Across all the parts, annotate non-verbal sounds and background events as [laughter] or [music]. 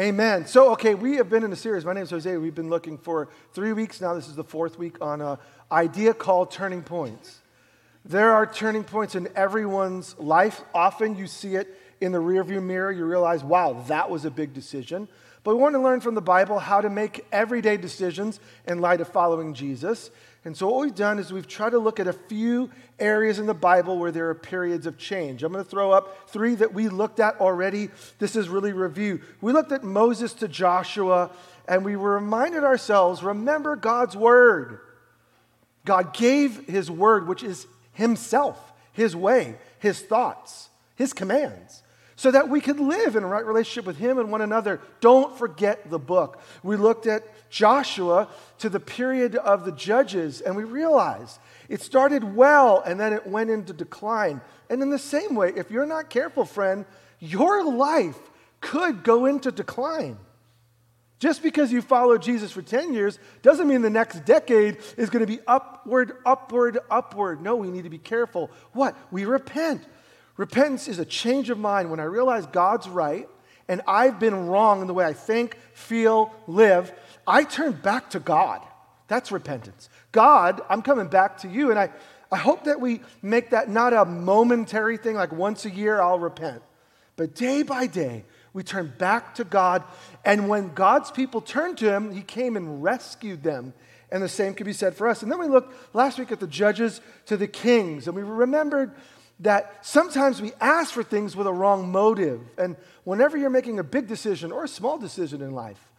Amen. So, okay, we have been in a series. My name is Jose. We've been looking for three weeks now. This is the fourth week on an idea called turning points. There are turning points in everyone's life. Often you see it in the rearview mirror. You realize, wow, that was a big decision. But we want to learn from the Bible how to make everyday decisions in light of following Jesus. And so, what we've done is we've tried to look at a few areas in the Bible where there are periods of change. I'm going to throw up three that we looked at already. This is really review. We looked at Moses to Joshua, and we reminded ourselves remember God's word. God gave his word, which is himself, his way, his thoughts, his commands so that we could live in a right relationship with Him and one another. Don't forget the book. We looked at Joshua to the period of the judges, and we realized it started well and then it went into decline. And in the same way, if you're not careful, friend, your life could go into decline. Just because you follow Jesus for 10 years doesn't mean the next decade is going to be upward, upward, upward. No, we need to be careful. What? We repent. Repentance is a change of mind when I realize God's right and I've been wrong in the way I think, feel, live. I turn back to God. That's repentance. God, I'm coming back to you. And I, I hope that we make that not a momentary thing, like once a year I'll repent. But day by day, we turn back to God. And when God's people turned to Him, He came and rescued them. And the same could be said for us. And then we looked last week at the judges to the kings, and we remembered that sometimes we ask for things with a wrong motive. And whenever you're making a big decision or a small decision in life,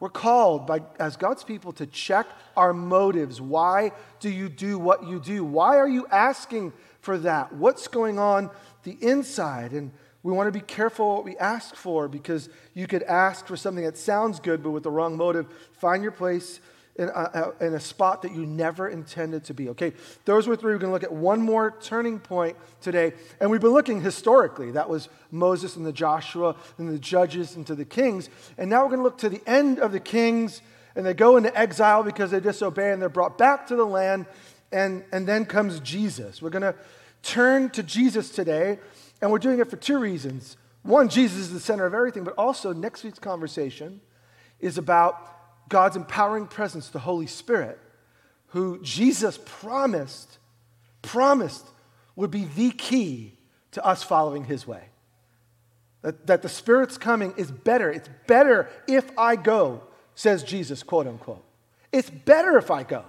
we're called by, as God's people to check our motives. Why do you do what you do? Why are you asking for that? What's going on the inside? And we want to be careful what we ask for because you could ask for something that sounds good but with the wrong motive. Find your place in a, in a spot that you never intended to be. Okay, those were three. We're going to look at one more turning point today. And we've been looking historically. That was Moses and the Joshua and the judges and to the kings. And now we're going to look to the end of the kings. And they go into exile because they disobey and they're brought back to the land. And, and then comes Jesus. We're going to turn to Jesus today. And we're doing it for two reasons. One, Jesus is the center of everything, but also next week's conversation is about God's empowering presence, the Holy Spirit, who Jesus promised, promised would be the key to us following his way. That, that the Spirit's coming is better. It's better if I go, says Jesus, quote unquote. It's better if I go.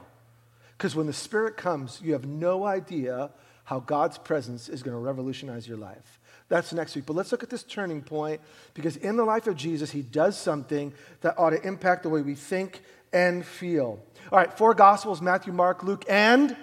Because when the Spirit comes, you have no idea how God's presence is going to revolutionize your life. That's next week. But let's look at this turning point because in the life of Jesus, he does something that ought to impact the way we think and feel. All right, four Gospels Matthew, Mark, Luke, and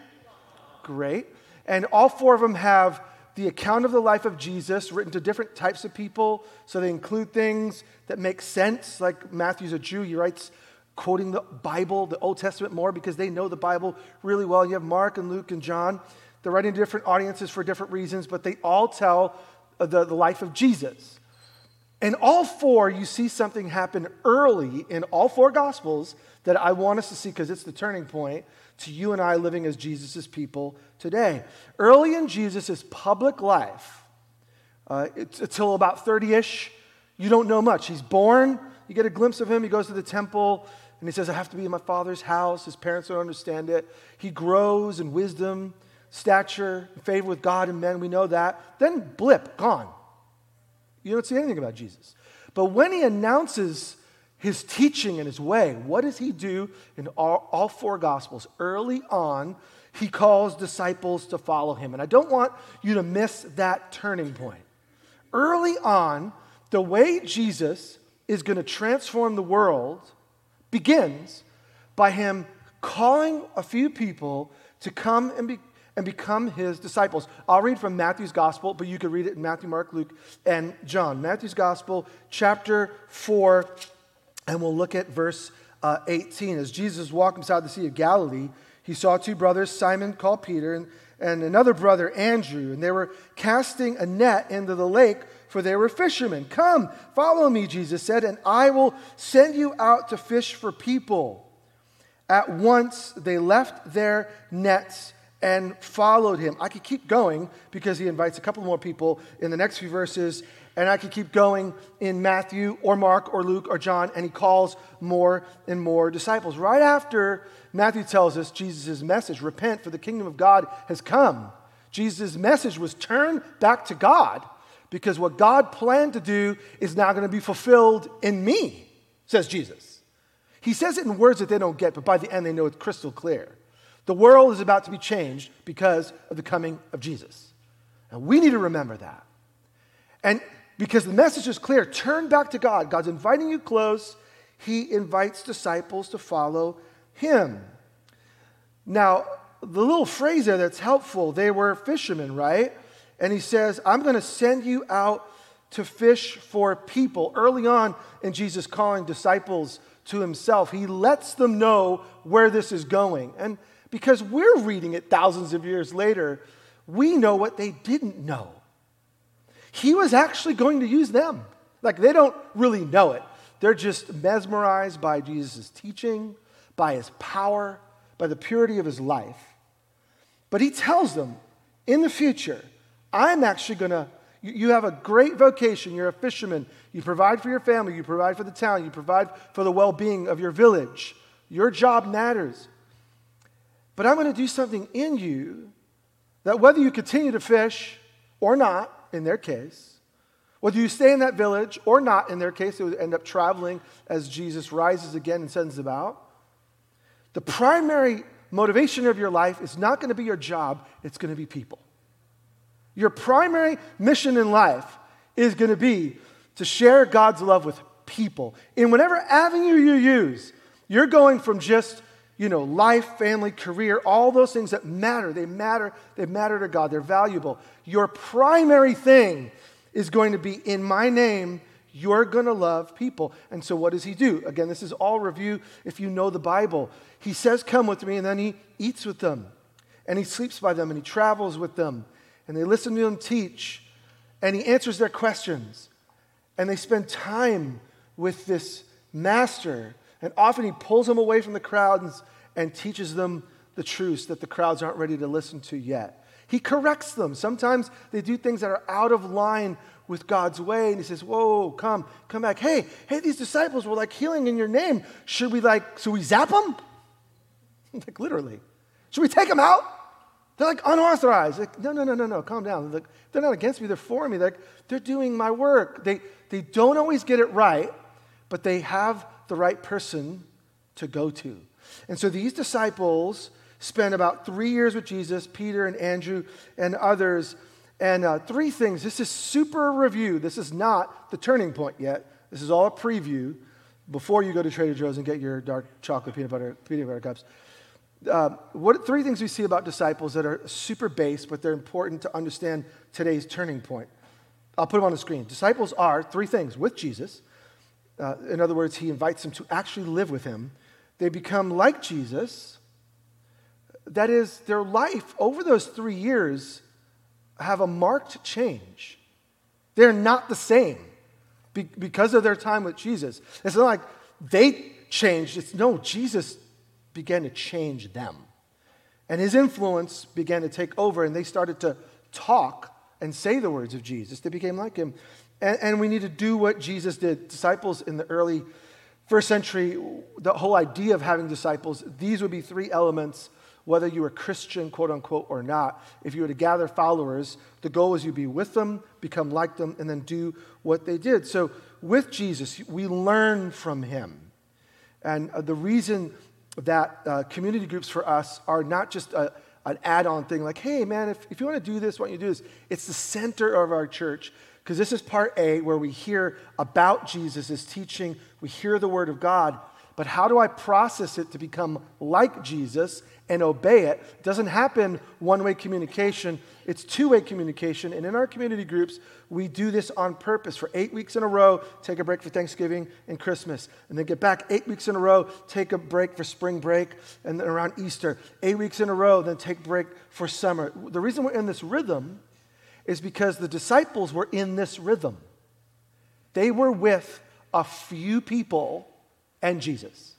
great. And all four of them have the account of the life of Jesus written to different types of people. So they include things that make sense, like Matthew's a Jew. He writes quoting the Bible, the Old Testament more because they know the Bible really well. You have Mark and Luke and John. They're writing to different audiences for different reasons, but they all tell the, the life of Jesus. In all four, you see something happen early in all four Gospels that I want us to see because it's the turning point to you and I living as Jesus' people today. Early in Jesus' public life, uh, until about 30 ish, you don't know much. He's born, you get a glimpse of him, he goes to the temple, and he says, I have to be in my father's house. His parents don't understand it. He grows in wisdom stature, favor with God and men. We know that. Then blip, gone. You don't see anything about Jesus. But when he announces his teaching and his way, what does he do in all, all four Gospels? Early on, he calls disciples to follow him. And I don't want you to miss that turning point. Early on, the way Jesus is going to transform the world begins by him calling a few people to come and be, and become his disciples. I'll read from Matthew's gospel, but you could read it in Matthew, Mark, Luke, and John. Matthew's gospel, chapter 4, and we'll look at verse uh, 18. As Jesus walked beside the Sea of Galilee, he saw two brothers, Simon called Peter, and, and another brother, Andrew, and they were casting a net into the lake, for they were fishermen. Come, follow me, Jesus said, and I will send you out to fish for people. At once they left their nets and followed him. I could keep going because he invites a couple more people in the next few verses. And I could keep going in Matthew or Mark or Luke or John, and he calls more and more disciples. Right after Matthew tells us Jesus' message repent, for the kingdom of God has come. Jesus' message was turn back to God because what God planned to do is now going to be fulfilled in me, says Jesus. He says it in words that they don't get, but by the end they know it's crystal clear. The world is about to be changed because of the coming of Jesus. And we need to remember that. And because the message is clear turn back to God. God's inviting you close, He invites disciples to follow Him. Now, the little phrase there that's helpful they were fishermen, right? And He says, I'm going to send you out to fish for people. Early on in Jesus calling disciples to Himself, He lets them know where this is going. And because we're reading it thousands of years later, we know what they didn't know he was actually going to use them. Like they don't really know it. They're just mesmerized by Jesus' teaching, by his power, by the purity of his life. But he tells them in the future, I'm actually going to, you have a great vocation. You're a fisherman. You provide for your family, you provide for the town, you provide for the well being of your village. Your job matters. But I'm going to do something in you that whether you continue to fish or not, in their case. Whether you stay in that village or not, in their case, they would end up traveling as Jesus rises again and sends them out. The primary motivation of your life is not going to be your job, it's going to be people. Your primary mission in life is going to be to share God's love with people. In whatever avenue you use, you're going from just you know, life, family, career, all those things that matter. They matter. They matter to God. They're valuable. Your primary thing is going to be in my name, you're going to love people. And so, what does he do? Again, this is all review if you know the Bible. He says, Come with me, and then he eats with them, and he sleeps by them, and he travels with them, and they listen to him teach, and he answers their questions, and they spend time with this master and often he pulls them away from the crowds and teaches them the truths that the crowds aren't ready to listen to yet. He corrects them. Sometimes they do things that are out of line with God's way, and he says, Whoa, come, come back. Hey, hey, these disciples were like healing in your name. Should we like, should we zap them? [laughs] like literally. Should we take them out? They're like unauthorized. Like, no, no, no, no, no, calm down. They're, like, they're not against me, they're for me. They're, like, they're doing my work. They, they don't always get it right, but they have the right person to go to. And so these disciples spent about three years with Jesus, Peter and Andrew and others. And uh, three things. This is super review. This is not the turning point yet. This is all a preview before you go to Trader Joe's and get your dark chocolate peanut butter, peanut butter cups. Uh, what three things we see about disciples that are super base, but they're important to understand today's turning point? I'll put them on the screen. Disciples are three things with Jesus. Uh, in other words, he invites them to actually live with him. They become like Jesus. That is, their life over those three years have a marked change. They're not the same be- because of their time with Jesus. It's not like they changed. It's no, Jesus began to change them. And his influence began to take over, and they started to talk and say the words of Jesus. They became like him. And, and we need to do what Jesus did. Disciples in the early first century, the whole idea of having disciples, these would be three elements, whether you were Christian, quote unquote, or not. If you were to gather followers, the goal is you be with them, become like them, and then do what they did. So with Jesus, we learn from him. And uh, the reason that uh, community groups for us are not just a, an add on thing like, hey, man, if, if you want to do this, why don't you do this? It's the center of our church because this is part A where we hear about Jesus' teaching, we hear the word of God, but how do I process it to become like Jesus and obey it? It doesn't happen one way communication, it's two way communication. And in our community groups, we do this on purpose for eight weeks in a row, take a break for Thanksgiving and Christmas, and then get back eight weeks in a row, take a break for spring break and then around Easter, eight weeks in a row, then take break for summer. The reason we're in this rhythm is because the disciples were in this rhythm. They were with a few people and Jesus.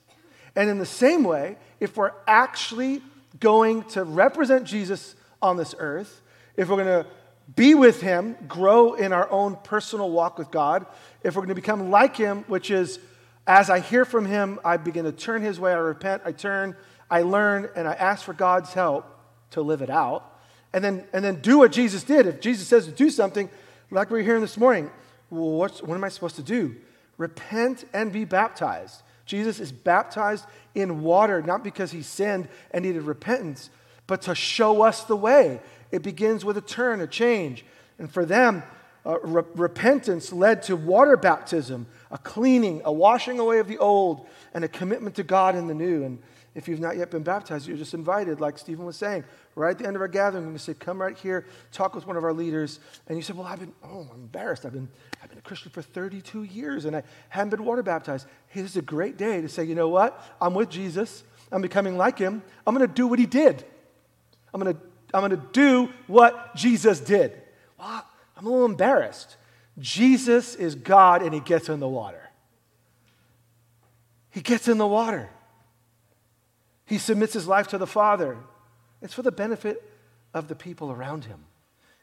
And in the same way, if we're actually going to represent Jesus on this earth, if we're going to be with him, grow in our own personal walk with God, if we're going to become like him, which is as I hear from him, I begin to turn his way, I repent, I turn, I learn, and I ask for God's help to live it out. And then, and then do what Jesus did. If Jesus says to do something, like we are hearing this morning, well, what am I supposed to do? Repent and be baptized. Jesus is baptized in water, not because he sinned and needed repentance, but to show us the way. It begins with a turn, a change. And for them, uh, re- repentance led to water baptism, a cleaning, a washing away of the old, and a commitment to God in the new. And if you've not yet been baptized, you're just invited, like Stephen was saying. Right at the end of our gathering, to say, Come right here, talk with one of our leaders. And you say, Well, I've been, oh, I'm embarrassed. I've been, I've been a Christian for 32 years and I haven't been water baptized. Hey, this is a great day to say, You know what? I'm with Jesus. I'm becoming like him. I'm going to do what he did. I'm going to, I'm going to do what Jesus did. Well, I'm a little embarrassed. Jesus is God and he gets in the water. He gets in the water. He submits his life to the Father. It's for the benefit of the people around him.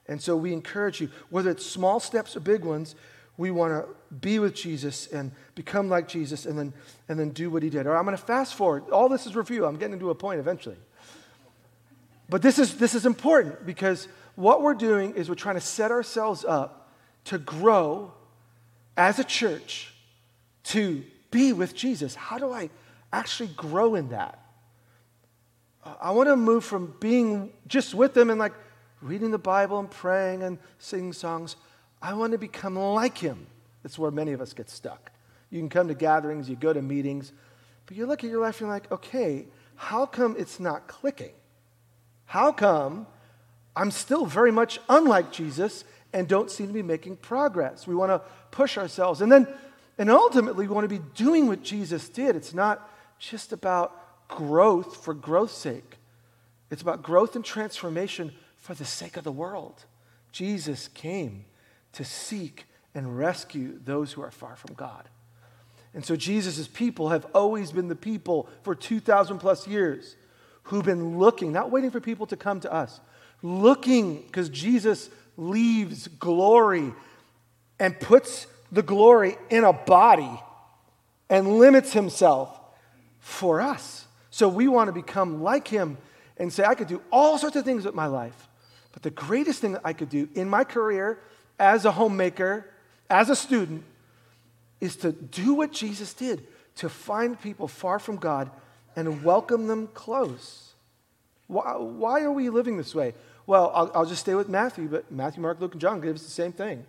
And so we encourage you, whether it's small steps or big ones, we want to be with Jesus and become like Jesus and then, and then do what he did. Or I'm going to fast forward. All this is review. I'm getting to a point eventually. But this is, this is important because what we're doing is we're trying to set ourselves up to grow as a church to be with Jesus. How do I actually grow in that? I want to move from being just with Him and like reading the Bible and praying and singing songs. I want to become like Him. That's where many of us get stuck. You can come to gatherings, you go to meetings, but you look at your life and you're like, okay, how come it's not clicking? How come I'm still very much unlike Jesus and don't seem to be making progress? We want to push ourselves. And then, and ultimately, we want to be doing what Jesus did. It's not just about growth for growth's sake, it's about growth and transformation for the sake of the world. Jesus came to seek and rescue those who are far from God. And so Jesus' people have always been the people for 2,000 plus years who've been looking, not waiting for people to come to us, looking because Jesus leaves glory and puts the glory in a body and limits himself for us. So we want to become like him and say, I could do all sorts of things with my life. But the greatest thing that I could do in my career as a homemaker, as a student, is to do what Jesus did to find people far from God and welcome them close. Why, why are we living this way? Well, I'll, I'll, just stay with Matthew, but Matthew, Mark, Luke, and John give us the same thing.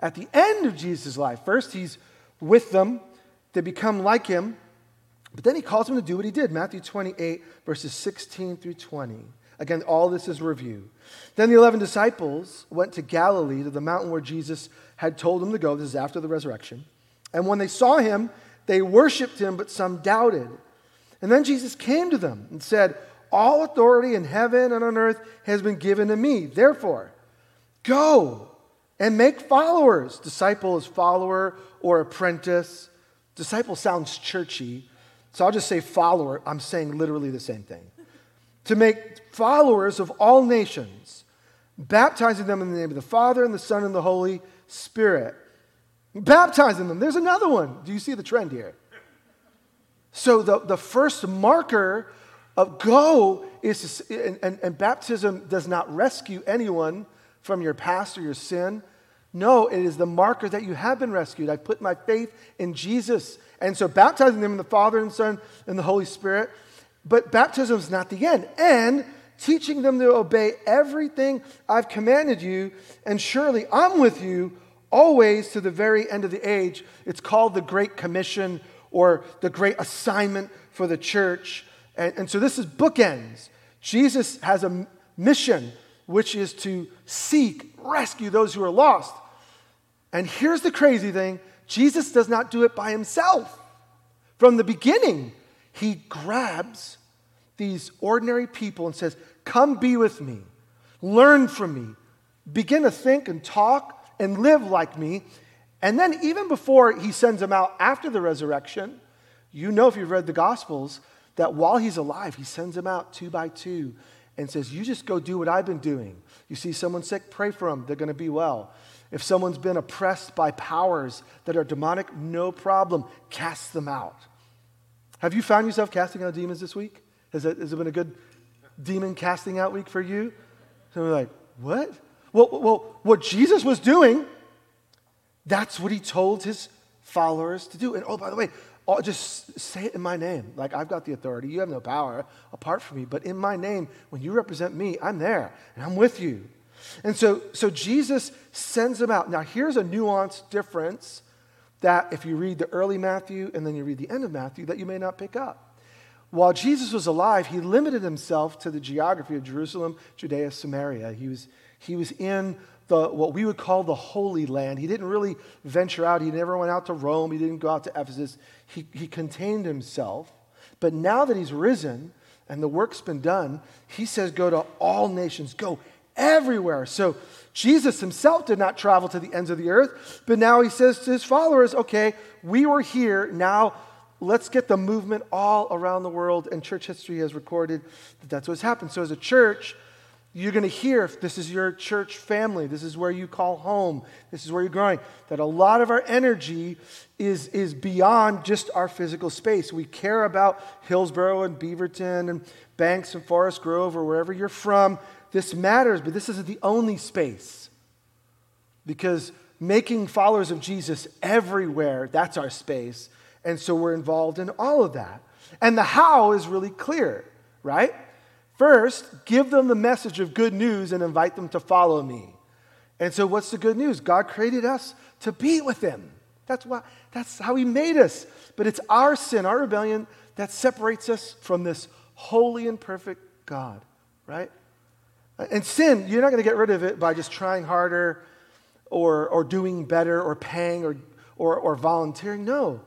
At the end of Jesus' life, first he's with them, they become like him, but then he calls them to do what he did. Matthew 28, verses 16 through 20. Again, all this is review. Then the 11 disciples went to Galilee, to the mountain where Jesus had told them to go. This is after the resurrection. And when they saw him, they worshiped him, but some doubted. And then Jesus came to them and said, All authority in heaven and on earth has been given to me. Therefore, go and make followers. Disciple is follower or apprentice. Disciple sounds churchy, so I'll just say follower. I'm saying literally the same thing. To make followers of all nations, baptizing them in the name of the Father and the Son and the Holy Spirit. Baptizing them. There's another one. Do you see the trend here? So the, the first marker of go is, and, and, and baptism does not rescue anyone from your past or your sin. No, it is the marker that you have been rescued. I put my faith in Jesus. And so baptizing them in the Father and Son and the Holy Spirit. But baptism is not the end. And teaching them to obey everything I've commanded you. And surely I'm with you always to the very end of the age. It's called the Great Commission or the great assignment for the church. And, and so this is bookends. Jesus has a mission, which is to seek, rescue those who are lost. And here's the crazy thing Jesus does not do it by himself. From the beginning, he grabs these ordinary people and says, Come be with me, learn from me, begin to think and talk and live like me. And then, even before he sends them out after the resurrection, you know if you've read the Gospels that while he's alive, he sends them out two by two and says, You just go do what I've been doing. You see someone sick, pray for them, they're going to be well. If someone's been oppressed by powers that are demonic, no problem, cast them out. Have you found yourself casting out demons this week? Has it, has it been a good demon casting out week for you? So we're like, What? Well, well, what Jesus was doing, that's what he told his followers to do. And oh, by the way, just say it in my name. Like, I've got the authority. You have no power apart from me. But in my name, when you represent me, I'm there and I'm with you. And so, so Jesus sends them out. Now, here's a nuanced difference that if you read the early Matthew and then you read the end of Matthew, that you may not pick up. While Jesus was alive, he limited himself to the geography of Jerusalem, Judea, Samaria. He was, he was in the, what we would call the Holy Land. He didn't really venture out. He never went out to Rome. He didn't go out to Ephesus. He, he contained himself. But now that he's risen and the work's been done, he says, Go to all nations, go everywhere. So Jesus himself did not travel to the ends of the earth, but now he says to his followers, Okay, we were here. Now let's get the movement all around the world. And church history has recorded that that's what's happened. So as a church, you're going to hear if this is your church family, this is where you call home, this is where you're growing, that a lot of our energy is, is beyond just our physical space. We care about Hillsboro and Beaverton and Banks and Forest Grove or wherever you're from. This matters, but this isn't the only space. Because making followers of Jesus everywhere, that's our space. And so we're involved in all of that. And the how is really clear, right? First, give them the message of good news and invite them to follow me. And so, what's the good news? God created us to be with Him. That's, why, that's how He made us. But it's our sin, our rebellion, that separates us from this holy and perfect God, right? And sin, you're not going to get rid of it by just trying harder or, or doing better or paying or, or, or volunteering. No.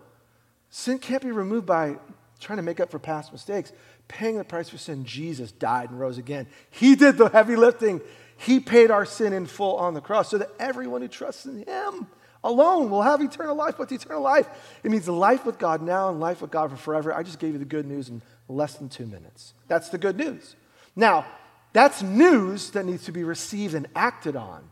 Sin can't be removed by trying to make up for past mistakes paying the price for sin, Jesus died and rose again. He did the heavy lifting. He paid our sin in full on the cross so that everyone who trusts in Him alone will have eternal life. What's eternal life? It means life with God now and life with God for forever. I just gave you the good news in less than two minutes. That's the good news. Now, that's news that needs to be received and acted on.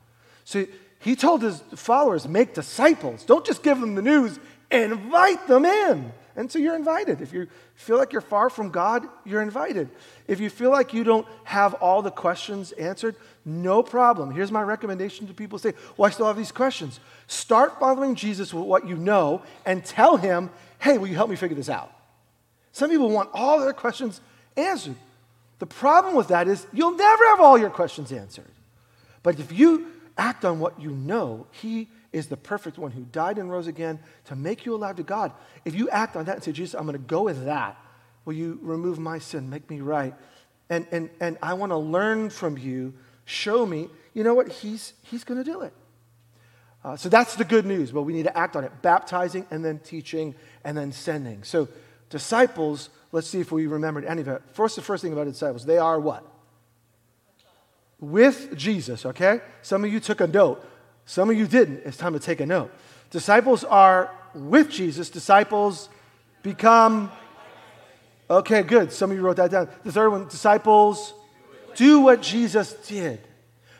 So he told his followers, make disciples. Don't just give them the news, invite them in. And so you're invited. If you feel like you're far from God, you're invited. If you feel like you don't have all the questions answered, no problem. Here's my recommendation to people say, Well, I still have these questions. Start following Jesus with what you know and tell him, Hey, will you help me figure this out? Some people want all their questions answered. The problem with that is you'll never have all your questions answered. But if you act on what you know, he is the perfect one who died and rose again to make you alive to God. If you act on that and say, Jesus, I'm going to go with that, will you remove my sin, make me right? And, and, and I want to learn from you, show me, you know what? He's, he's going to do it. Uh, so that's the good news, but we need to act on it baptizing and then teaching and then sending. So, disciples, let's see if we remembered any of it. First, the first thing about disciples, they are what? With Jesus, okay? Some of you took a note. Some of you didn't. It's time to take a note. Disciples are with Jesus. Disciples become. Okay, good. Some of you wrote that down. The third one disciples do what Jesus did.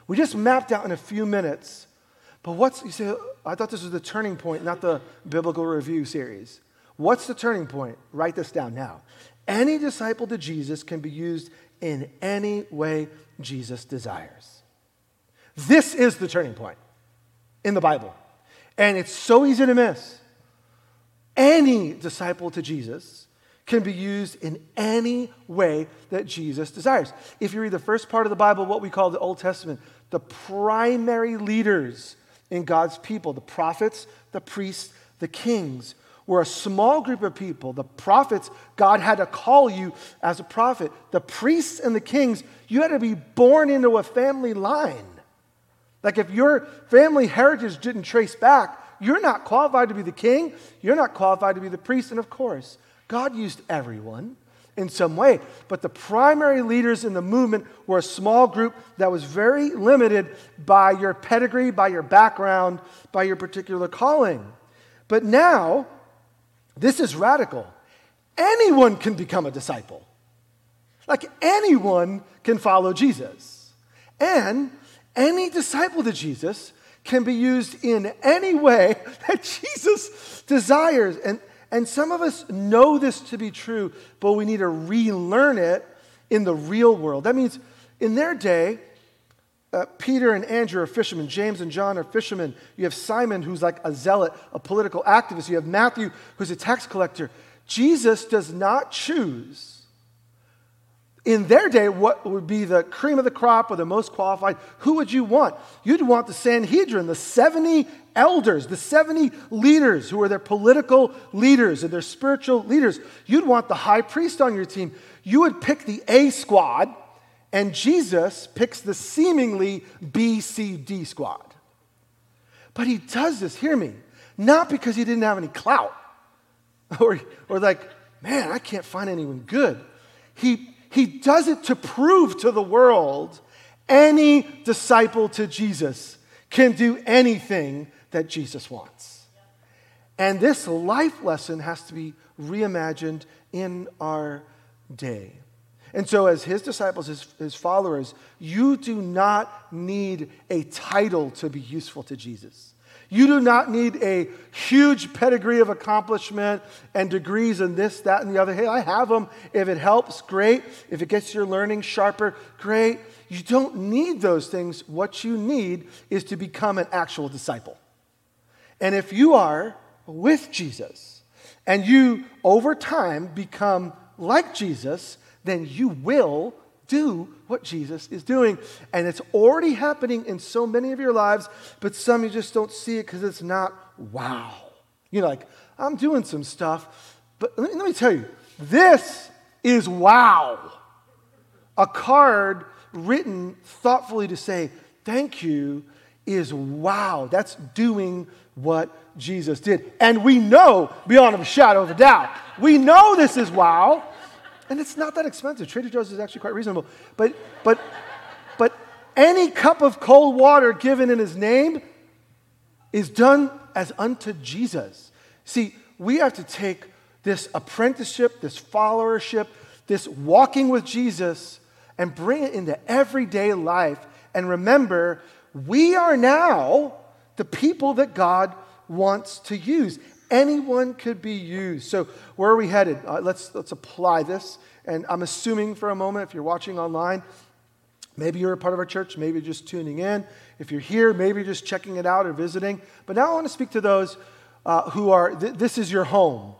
We just mapped out in a few minutes. But what's, you say, I thought this was the turning point, not the biblical review series. What's the turning point? Write this down now. Any disciple to Jesus can be used in any way Jesus desires. This is the turning point in the Bible. And it's so easy to miss. Any disciple to Jesus can be used in any way that Jesus desires. If you read the first part of the Bible, what we call the Old Testament, the primary leaders in God's people, the prophets, the priests, the kings, were a small group of people. The prophets, God had to call you as a prophet. The priests and the kings, you had to be born into a family line. Like if your family heritage didn't trace back, you're not qualified to be the king, you're not qualified to be the priest. And of course, God used everyone in some way. But the primary leaders in the movement were a small group that was very limited by your pedigree, by your background, by your particular calling. But now, this is radical. Anyone can become a disciple. Like anyone can follow Jesus. And any disciple to Jesus can be used in any way [laughs] that Jesus desires. And, and some of us know this to be true, but we need to relearn it in the real world. That means in their day, uh, Peter and Andrew are fishermen. James and John are fishermen. You have Simon, who's like a zealot, a political activist. You have Matthew, who's a tax collector. Jesus does not choose in their day, what would be the cream of the crop or the most qualified? Who would you want? You'd want the Sanhedrin, the 70 elders, the 70 leaders who are their political leaders and their spiritual leaders. You'd want the high priest on your team. You would pick the A squad, and Jesus picks the seemingly B, C, D squad. But he does this, hear me, not because he didn't have any clout [laughs] or, or like, man, I can't find anyone good. He he does it to prove to the world any disciple to Jesus can do anything that Jesus wants. And this life lesson has to be reimagined in our day. And so, as his disciples, his, his followers, you do not need a title to be useful to Jesus. You do not need a huge pedigree of accomplishment and degrees in this, that, and the other. Hey, I have them. If it helps, great. If it gets your learning sharper, great. You don't need those things. What you need is to become an actual disciple. And if you are with Jesus and you, over time, become like Jesus, then you will do what Jesus is doing. And it's already happening in so many of your lives, but some you just don't see it because it's not wow. You're like, I'm doing some stuff, but let me, let me tell you, this is wow. A card written thoughtfully to say, thank you, is wow. That's doing what Jesus did. And we know beyond a shadow of a doubt, we know this is wow and it's not that expensive. Trader Joe's is actually quite reasonable. But, but, but any cup of cold water given in his name is done as unto Jesus. See, we have to take this apprenticeship, this followership, this walking with Jesus, and bring it into everyday life. And remember, we are now the people that God wants to use. Anyone could be used. So, where are we headed? Uh, let's, let's apply this. And I'm assuming for a moment, if you're watching online, maybe you're a part of our church, maybe you're just tuning in. If you're here, maybe you're just checking it out or visiting. But now I want to speak to those uh, who are, th- this is your home.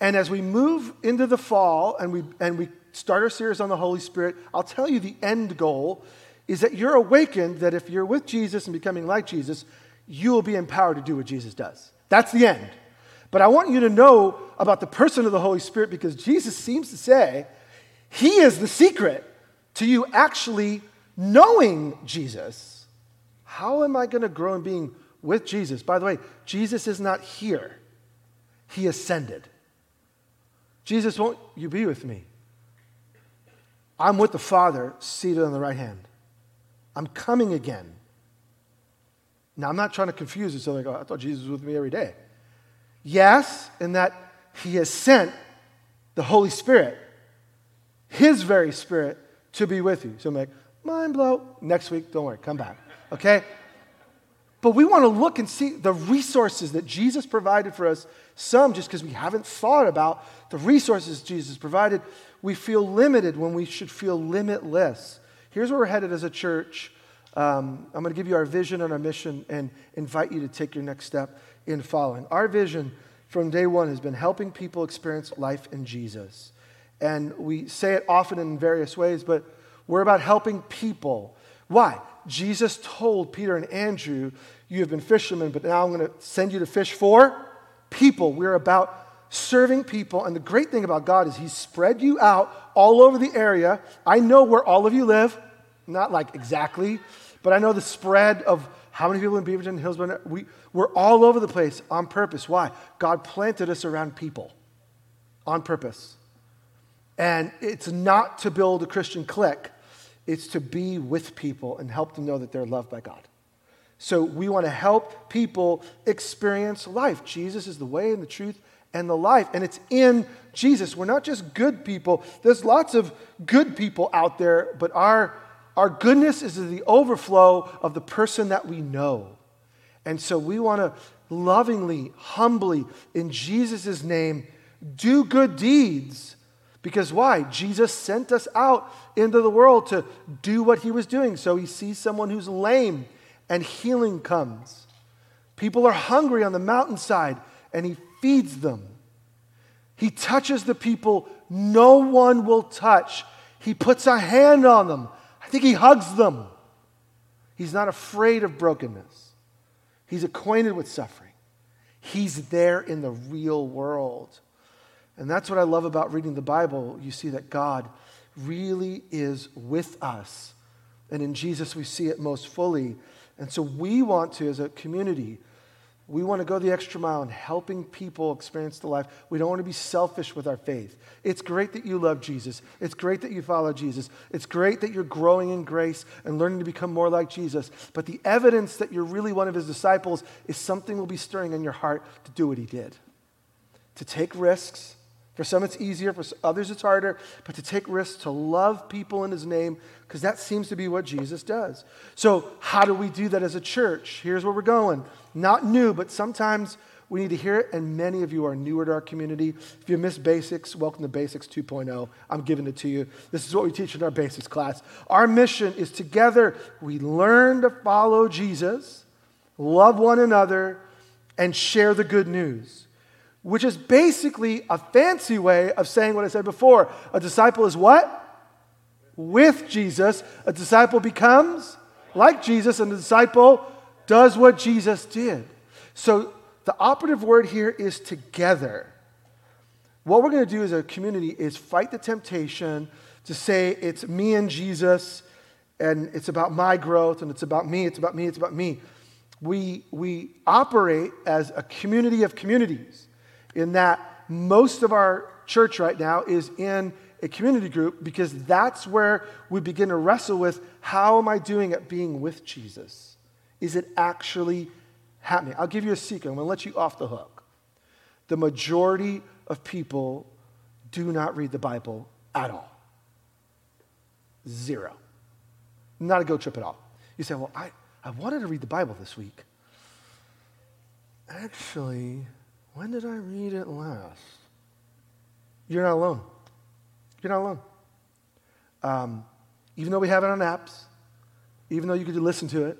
And as we move into the fall and we, and we start our series on the Holy Spirit, I'll tell you the end goal is that you're awakened that if you're with Jesus and becoming like Jesus, you will be empowered to do what Jesus does. That's the end. But I want you to know about the person of the Holy Spirit because Jesus seems to say he is the secret to you actually knowing Jesus. How am I going to grow in being with Jesus? By the way, Jesus is not here, He ascended. Jesus, won't you be with me? I'm with the Father seated on the right hand. I'm coming again. Now, I'm not trying to confuse you, so like, oh, I thought Jesus was with me every day. Yes, in that he has sent the Holy Spirit, his very spirit, to be with you. So I'm like, mind blow. Next week, don't worry, come back. Okay? But we want to look and see the resources that Jesus provided for us. Some, just because we haven't thought about the resources Jesus provided, we feel limited when we should feel limitless. Here's where we're headed as a church. Um, I'm going to give you our vision and our mission and invite you to take your next step in following. Our vision from day one has been helping people experience life in Jesus. And we say it often in various ways, but we're about helping people. Why? Jesus told Peter and Andrew, You have been fishermen, but now I'm going to send you to fish for people. We're about serving people. And the great thing about God is He's spread you out all over the area. I know where all of you live, not like exactly, but I know the spread of how many people in Beaverton, Hillsboro? We, we're all over the place on purpose. Why? God planted us around people on purpose. And it's not to build a Christian clique, it's to be with people and help them know that they're loved by God. So we want to help people experience life. Jesus is the way and the truth and the life. And it's in Jesus. We're not just good people. There's lots of good people out there, but our, our goodness is the overflow of the person that we know. And so we want to lovingly, humbly, in Jesus' name, do good deeds. Because why? Jesus sent us out into the world to do what he was doing. So he sees someone who's lame and healing comes. People are hungry on the mountainside and he feeds them. He touches the people no one will touch. He puts a hand on them. I think he hugs them. He's not afraid of brokenness. He's acquainted with suffering. He's there in the real world. And that's what I love about reading the Bible. You see that God really is with us. And in Jesus, we see it most fully. And so we want to, as a community, we want to go the extra mile in helping people experience the life. We don't want to be selfish with our faith. It's great that you love Jesus. It's great that you follow Jesus. It's great that you're growing in grace and learning to become more like Jesus. But the evidence that you're really one of his disciples is something will be stirring in your heart to do what he did to take risks. For some, it's easier, for others, it's harder, but to take risks, to love people in his name, because that seems to be what Jesus does. So, how do we do that as a church? Here's where we're going. Not new, but sometimes we need to hear it, and many of you are newer to our community. If you miss basics, welcome to Basics 2.0. I'm giving it to you. This is what we teach in our basics class. Our mission is together we learn to follow Jesus, love one another, and share the good news, which is basically a fancy way of saying what I said before. A disciple is what? With Jesus. A disciple becomes like Jesus, and a disciple does what Jesus did. So the operative word here is together. What we're going to do as a community is fight the temptation to say it's me and Jesus and it's about my growth and it's about me, it's about me, it's about me. We, we operate as a community of communities in that most of our church right now is in a community group because that's where we begin to wrestle with how am I doing at being with Jesus? Is it actually happening? I'll give you a secret. I'm going to let you off the hook. The majority of people do not read the Bible at all. Zero. Not a go trip at all. You say, well, I, I wanted to read the Bible this week. Actually, when did I read it last? You're not alone. You're not alone. Um, even though we have it on apps, even though you could listen to it,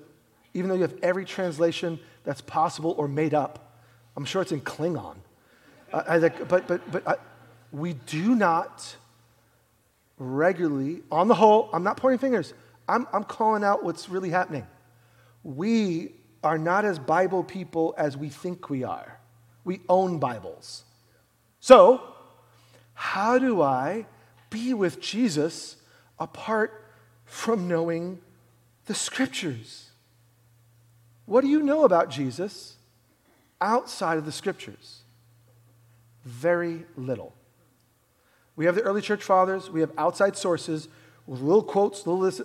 even though you have every translation that's possible or made up. I'm sure it's in Klingon. I, but but, but uh, we do not regularly, on the whole, I'm not pointing fingers, I'm, I'm calling out what's really happening. We are not as Bible people as we think we are. We own Bibles. So, how do I be with Jesus apart from knowing the scriptures? What do you know about Jesus outside of the scriptures? Very little. We have the early church fathers, we have outside sources with little quotes, little list.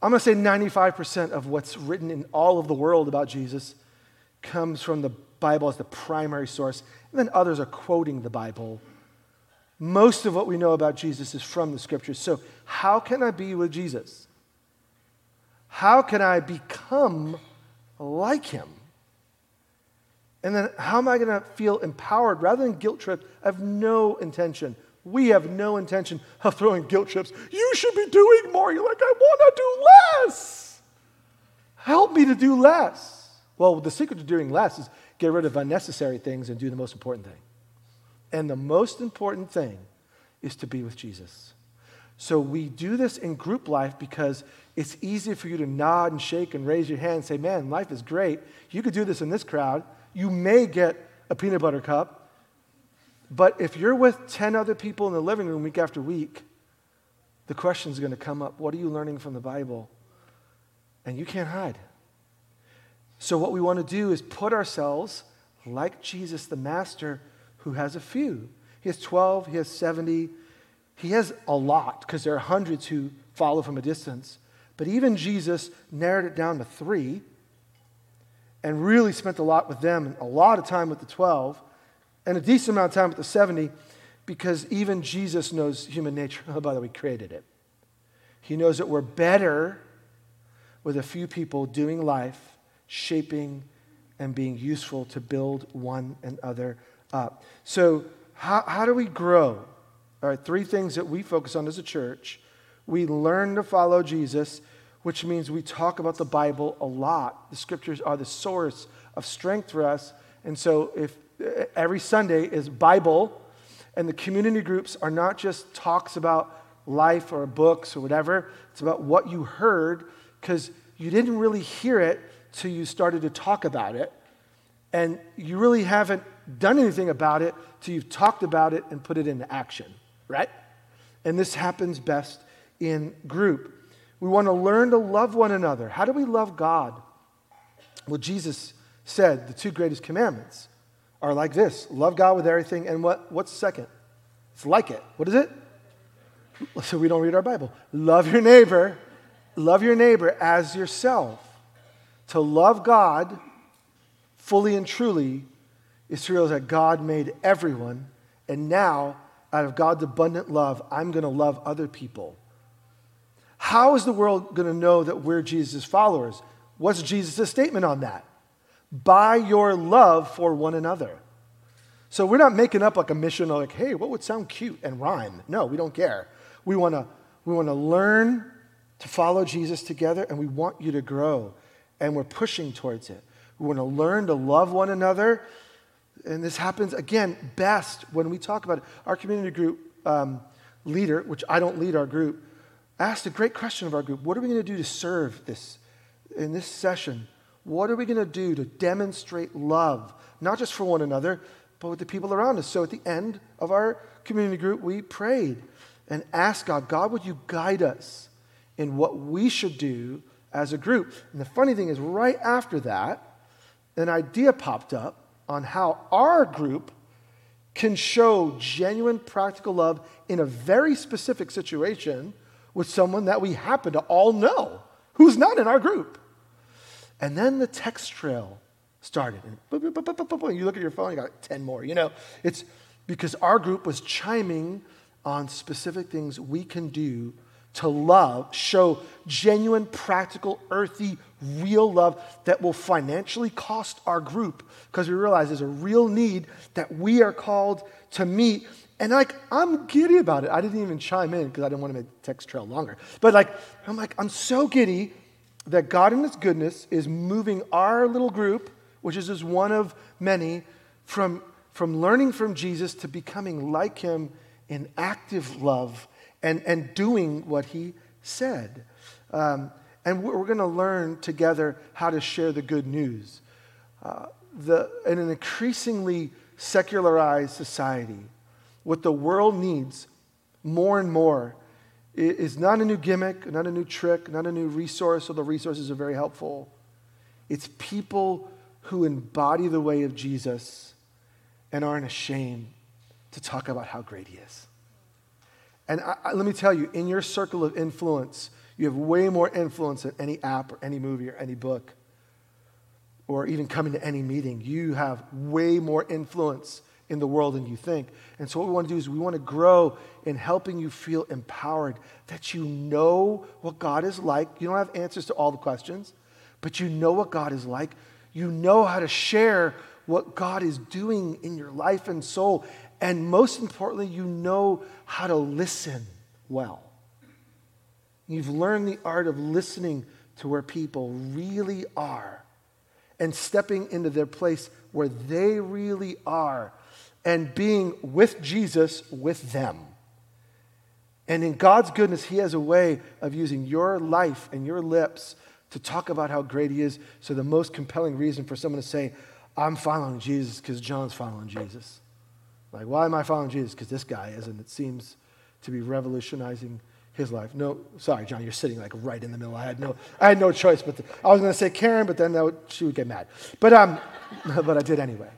I'm going to say 95% of what's written in all of the world about Jesus comes from the Bible as the primary source, and then others are quoting the Bible. Most of what we know about Jesus is from the scriptures. So, how can I be with Jesus? How can I become like him? And then how am I going to feel empowered rather than guilt tripped? I have no intention. We have no intention of throwing guilt trips. You should be doing more. You're like, I want to do less. Help me to do less. Well, the secret to doing less is get rid of unnecessary things and do the most important thing. And the most important thing is to be with Jesus. So we do this in group life because it's easy for you to nod and shake and raise your hand and say, Man, life is great. You could do this in this crowd. You may get a peanut butter cup. But if you're with 10 other people in the living room week after week, the question is going to come up What are you learning from the Bible? And you can't hide. So, what we want to do is put ourselves like Jesus, the Master, who has a few. He has 12, he has 70, he has a lot because there are hundreds who follow from a distance. But even Jesus narrowed it down to three and really spent a lot with them a lot of time with the 12. and a decent amount of time with the 70 because even Jesus knows human nature. Oh, by the way, created it. He knows that we're better with a few people doing life, shaping, and being useful to build one another up. So, how, how do we grow? All right, three things that we focus on as a church. We learn to follow Jesus, which means we talk about the Bible a lot. The scriptures are the source of strength for us. And so, if every Sunday is Bible, and the community groups are not just talks about life or books or whatever, it's about what you heard because you didn't really hear it till you started to talk about it. And you really haven't done anything about it till you've talked about it and put it into action, right? And this happens best in group. We want to learn to love one another. How do we love God? Well, Jesus said the two greatest commandments are like this love God with everything. And what, what's second? It's like it. What is it? So we don't read our Bible. Love your neighbor. Love your neighbor as yourself. To love God fully and truly is to realize that God made everyone. And now, out of God's abundant love, I'm going to love other people. How is the world going to know that we're Jesus' followers? What's Jesus' statement on that? by your love for one another. So we're not making up like a mission like, hey, what would sound cute and rhyme? No, we don't care. We want to we want to learn to follow Jesus together and we want you to grow and we're pushing towards it. We want to learn to love one another. And this happens again best when we talk about it. Our community group um, leader, which I don't lead our group, asked a great question of our group. What are we going to do to serve this in this session? What are we going to do to demonstrate love, not just for one another, but with the people around us? So at the end of our community group, we prayed and asked God, God, would you guide us in what we should do as a group? And the funny thing is, right after that, an idea popped up on how our group can show genuine practical love in a very specific situation with someone that we happen to all know who's not in our group. And then the text trail started. And you look at your phone, you got 10 more. You know, it's because our group was chiming on specific things we can do to love, show genuine, practical, earthy, real love that will financially cost our group because we realize there's a real need that we are called to meet. And like, I'm giddy about it. I didn't even chime in because I didn't want to make the text trail longer. But like, I'm like, I'm so giddy that God in His goodness is moving our little group, which is just one of many, from, from learning from Jesus to becoming like Him in active love and, and doing what He said. Um, and we're, going to learn together how to share the good news. Uh, the, in an increasingly secularized society, what the world needs more and more is not a new gimmick, not a new trick, not a new resource, although resources are very helpful. It's people who embody the way of Jesus and aren't ashamed to talk about how great he is. And I, I, let me tell you, in your circle of influence, you have way more influence than any app or any movie or any book or even coming to any meeting. You have way more influence in the world than you think. And so, what we want to do is we want to grow in helping you feel empowered that you know what God is like. You don't have answers to all the questions, but you know what God is like. You know how to share what God is doing in your life and soul. And most importantly, you know how to listen well. You've learned the art of listening to where people really are and stepping into their place where they really are and being with Jesus with them. And in God's goodness, He has a way of using your life and your lips to talk about how great He is. So, the most compelling reason for someone to say, I'm following Jesus because John's following Jesus. Like, why am I following Jesus? Because this guy is, and it seems to be revolutionizing his life. No, sorry, John, you're sitting like right in the middle. I had no, I had no choice. But I was going to say Karen, but then would, she would get mad. But um, [laughs] but I did anyway.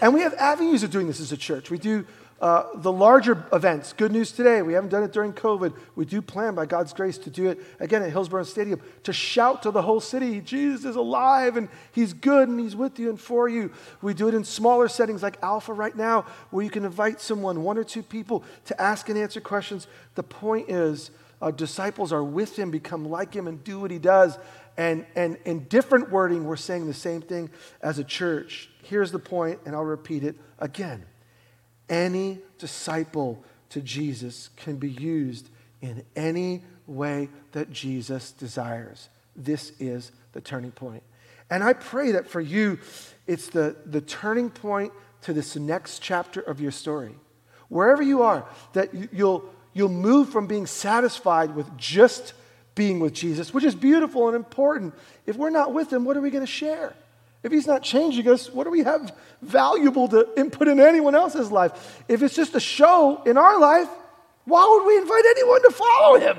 And we have avenues of doing this as a church. We do uh, the larger events. Good news today, we haven't done it during COVID. We do plan, by God's grace, to do it again at Hillsboro Stadium to shout to the whole city Jesus is alive and He's good and He's with you and for you. We do it in smaller settings like Alpha right now, where you can invite someone, one or two people, to ask and answer questions. The point is, uh, disciples are with Him, become like Him, and do what He does. And, and in different wording, we're saying the same thing as a church. Here's the point, and I'll repeat it again. Any disciple to Jesus can be used in any way that Jesus desires. This is the turning point. And I pray that for you, it's the, the turning point to this next chapter of your story. Wherever you are, that you'll, you'll move from being satisfied with just being with Jesus, which is beautiful and important. If we're not with Him, what are we going to share? If he's not changing us, what do we have valuable to input in anyone else's life? If it's just a show in our life, why would we invite anyone to follow him?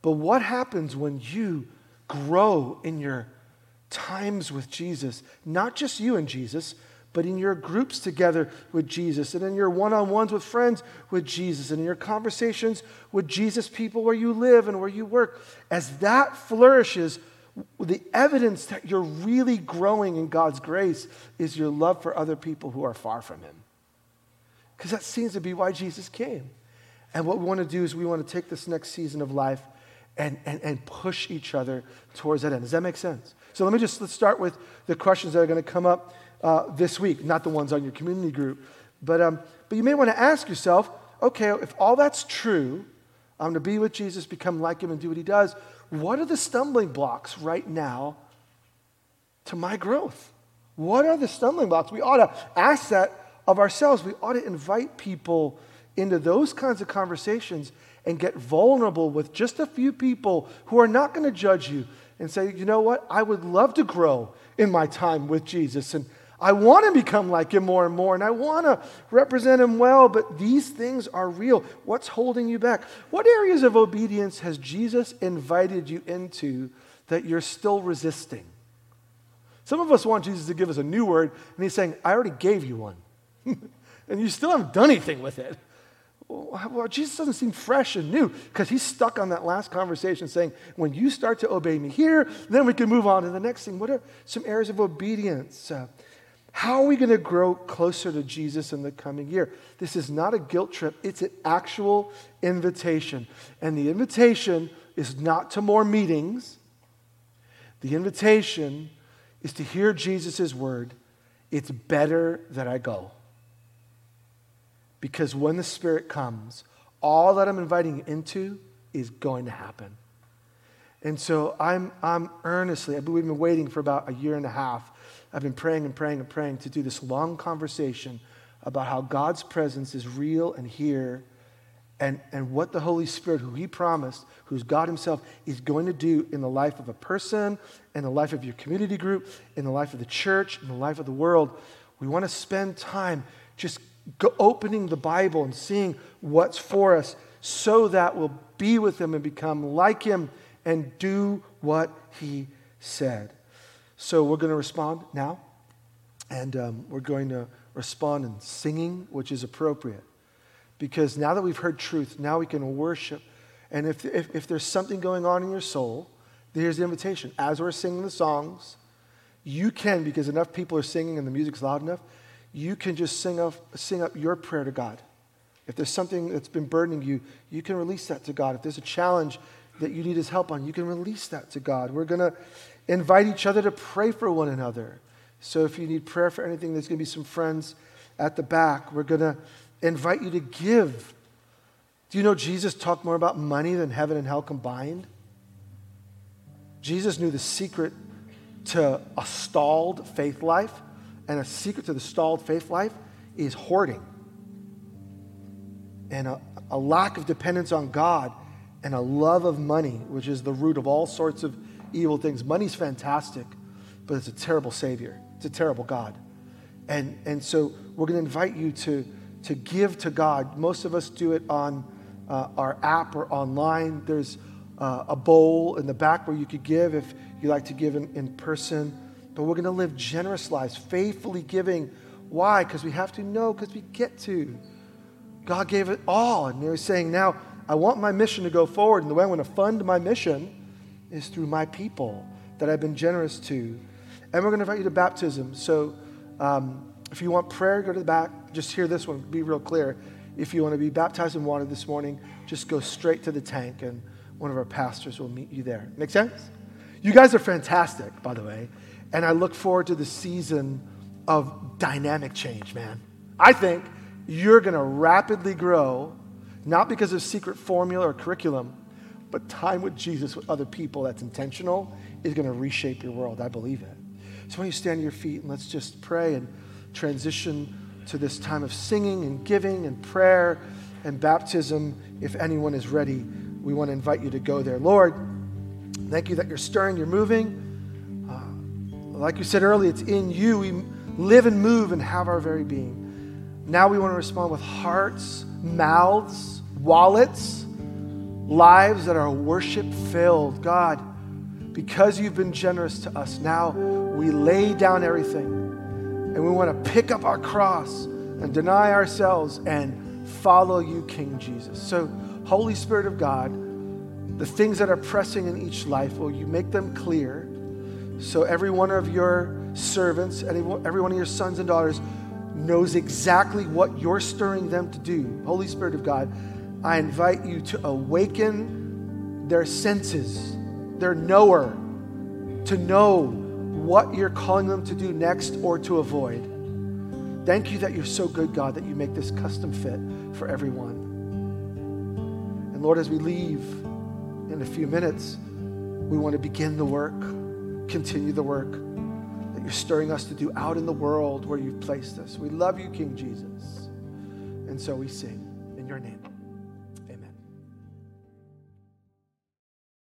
But what happens when you grow in your times with Jesus? Not just you and Jesus, but in your groups together with Jesus, and in your one on ones with friends with Jesus, and in your conversations with Jesus people where you live and where you work. As that flourishes, the evidence that you're really growing in God's grace is your love for other people who are far from Him. Because that seems to be why Jesus came. And what we want to do is we want to take this next season of life and, and, and push each other towards that end. Does that make sense? So let me just let's start with the questions that are going to come up uh, this week, not the ones on your community group. But, um, but you may want to ask yourself okay, if all that's true, I'm going to be with Jesus, become like him, and do what he does what are the stumbling blocks right now to my growth? What are the stumbling blocks? We ought to ask that of ourselves. We ought to invite people into those kinds of conversations and get vulnerable with just a few people who are not going to judge you and say, you know what? I would love to grow in my time with Jesus. And I want to become like him more and more, and I want to represent him well, but these things are real. What's holding you back? What areas of obedience has Jesus invited you into that you're still resisting? Some of us want Jesus to give us a new word, and he's saying, I already gave you one. [laughs] and you still haven't done anything with it. Well, Jesus doesn't seem fresh and new because he's stuck on that last conversation saying, when you start to obey me here, then we can move on to the next thing. What are some areas of obedience? Uh, how are we going to grow closer to Jesus in the coming year? This is not a guilt trip, it's an actual invitation. And the invitation is not to more meetings, the invitation is to hear Jesus' word it's better that I go. Because when the Spirit comes, all that I'm inviting into is going to happen. And so I'm, I'm earnestly, I believe we've been waiting for about a year and a half I've been praying and praying and praying to do this long conversation about how God's presence is real and here and, and what the Holy Spirit, who He promised, who's God Himself, is going to do in the life of a person, in the life of your community group, in the life of the church, in the life of the world. We want to spend time just opening the Bible and seeing what's for us so that we'll be with Him and become like Him and do what He said. So we're going to respond now, and um, we're going to respond in singing, which is appropriate. Because now that we've heard truth, now we can worship. And if, if, if there's something going on in your soul, here's the invitation. As we're singing the songs, you can, because enough people are singing and the music's loud enough, you can just sing up, sing up your prayer to God. If there's something that's been burdening you, you can release that to God. If there's a challenge that you need His help on, you can release that to God. We're going to invite each other to pray for one another. So if you need prayer for anything, there's going to be some friends at the back. We're going to invite you to give. Do you know Jesus talked more about money than heaven and hell combined? Jesus knew the secret to a stalled faith life, and a secret to the stalled faith life is hoarding and a, a lack of dependence on God and a love of money, which is the root of all sorts of evil things. Money's fantastic, but it's a terrible Savior. It's a terrible God. And, and so we're going to invite you to, to give to God. Most of us do it on uh, our app or online. There's uh, a bowl in the back where you could give if you like to give in, in person. But we're going to live generous lives, faithfully giving Why? Because we have to? No, because we get to. God gave it all. And He was saying, now I want my mission to go forward. And the way I'm going to fund my mission is through my people that I've been generous to. And we're going to invite you to baptism. So um, if you want prayer, go to the back. Just hear this one, be real clear. If you want to be baptized in water this morning, just go straight to the tank and one of our pastors will meet you there. Make sense? You guys are fantastic, by the way. And I look forward to the season of dynamic change, man. I think you're going to rapidly grow, not because of secret formula or curriculum, but time with Jesus, with other people that's intentional, is going to reshape your world. I believe it. So when you stand to your feet and let's just pray and transition to this time of singing and giving and prayer and baptism. If anyone is ready, we want to invite you to go there. Lord, thank you that you're stirring, you're moving. Uh, like you said earlier, it's in you. We live and move and have our very being. Now we want to respond with hearts, mouths, wallets, lives that are worship filled. God, because you've been generous to us, now we lay down everything and we want to pick up our cross and deny ourselves and follow you, King Jesus. So, Holy Spirit of God, the things that are pressing in each life, will you make them clear so every one of your servants, every one of your sons and daughters knows exactly what you're stirring them to do. Holy Spirit of God, I invite you to awaken their senses, their knower, to know what you're calling them to do next or to avoid. Thank you that you're so good, God, that you make this custom fit for everyone. And Lord, as we leave in a few minutes, we want to begin the work, continue the work that you're stirring us to do out in the world where you've placed us. We love you, King Jesus. And so we sing in your name.